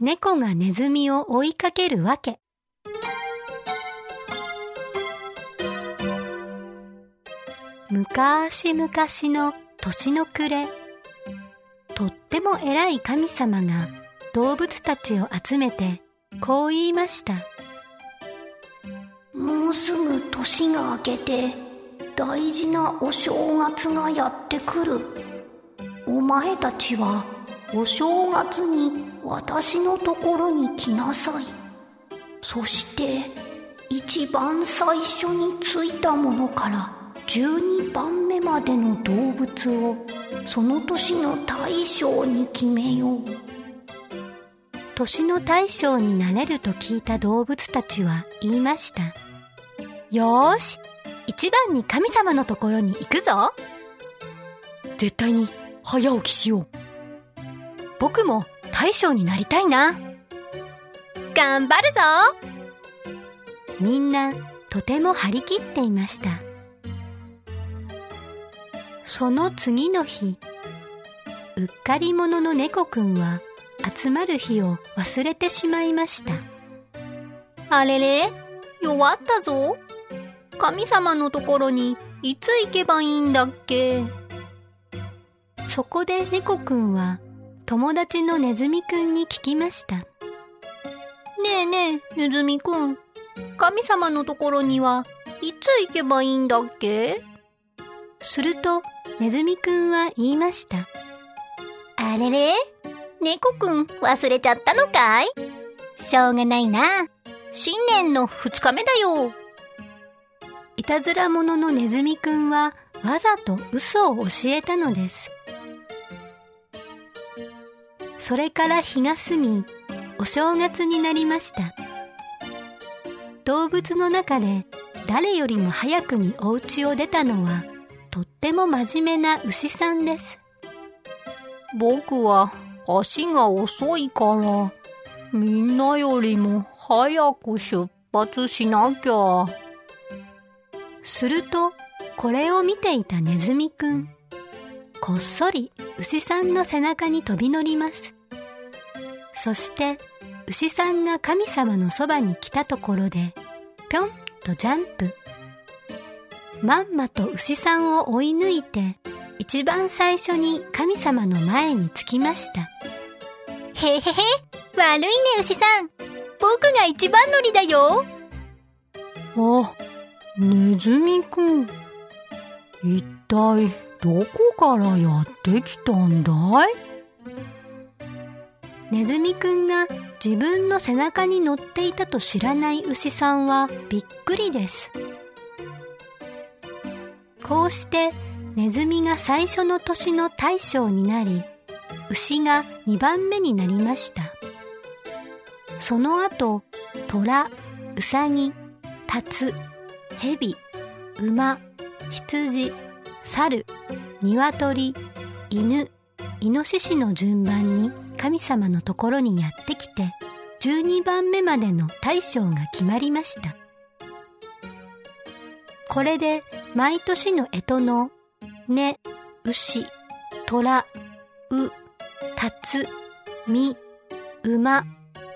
猫がネズミを追いかけるわけ。昔々の年の暮れ、とっても偉い神様が動物たちを集めてこう言いました。もうすぐ年が明けて大事なお正月がやってくる。お前たちはお正月に私のところに来なさい。そして一番最初についたものから12番目までの動物をその年の大将に決めよう。年の大将になれると聞いた動物たちは言いました。よーし、一番に神様のところに行くぞ。絶対に早起きしよう。僕も大将になりたいな。頑張るぞみんなとても張り切っていました。その次の日、うっかり者の猫くんは集まる日を忘れてしまいました。あれれ？弱ったぞ。神様のところにいつ行けばいいんだっけ？そこで猫くんは友達のネズミくんに聞きました。ねえねえ、ネズミくん。神様のところにはいつ行けばいいんだっけ？すると、ネズミくんは言いました。あれれ？猫くん忘れちゃったのかい？しょうがないな。新年の二日目だよ。いたずら者のネズミくんはわざと嘘を教えたのです。それから日が過ぎ、お正月になりました。動物の中で誰よりも早くにお家を出たのは、とっても真面目な牛さんです。僕は足が遅いから、みんなよりも早く出発しなきゃ。すると、これを見ていたネズミくん。こっそり牛さんの背中に飛び乗ります。そして牛さんが神様のそばに来たところでぴょんとジャンプ。まんまと牛さんを追い抜いて一番最初に神様の前に着きました。へへへ、悪いね牛さん。僕が一番乗りだよ。あ、ネズミくん。一体どこからやってきたんだい？ネズミくんが自分の背中に乗っていたと知らない牛さんはびっくりです。こうしてネズミが最初の年の大将になり、牛が2番目になりました。その後、虎、うさぎ、タツ、ヘビ、馬、羊、猿、鶏、犬、イノシシの順番に神様のところにやってきて、12番目までの大将が決まりました。これで毎年の干支の、ね、牛、虎、う、たつ、み、馬、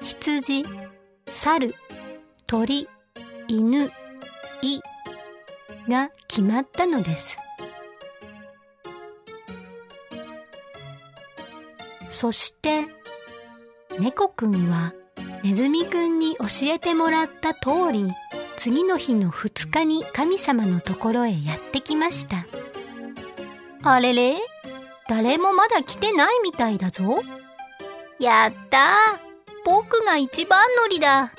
羊、猿、鳥、犬、いが決まったのです。そして、猫くんはネズミくんに教えてもらった通り、次の日の2日に神様のところへやってきました。あれれ？誰もまだ来てないみたいだぞ。やったー僕が一番乗りだ。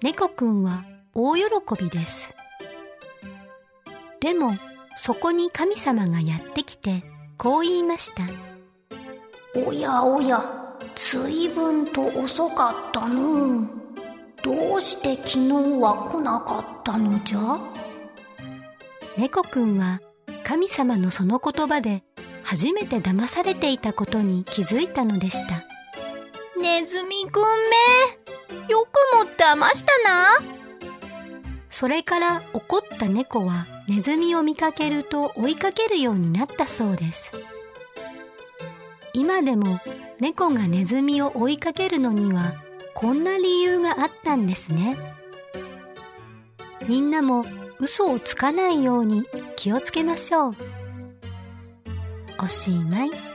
猫くんは大喜びです。でも、そこに神様がやってきて、こう言いました。おやおや、ずいぶんと遅かったのどうして昨日は来なかったのじゃ？猫くんは神様のその言葉で初めて騙されていたことに気づいたのでした。ネズミくんめ、よくも騙したな。それから怒った猫はネズミを見かけると追いかけるようになったそうです。今でも猫がネズミを追いかけるのにはこんな理由があったんですね。みんなも嘘をつかないように気をつけましょう。おしまい。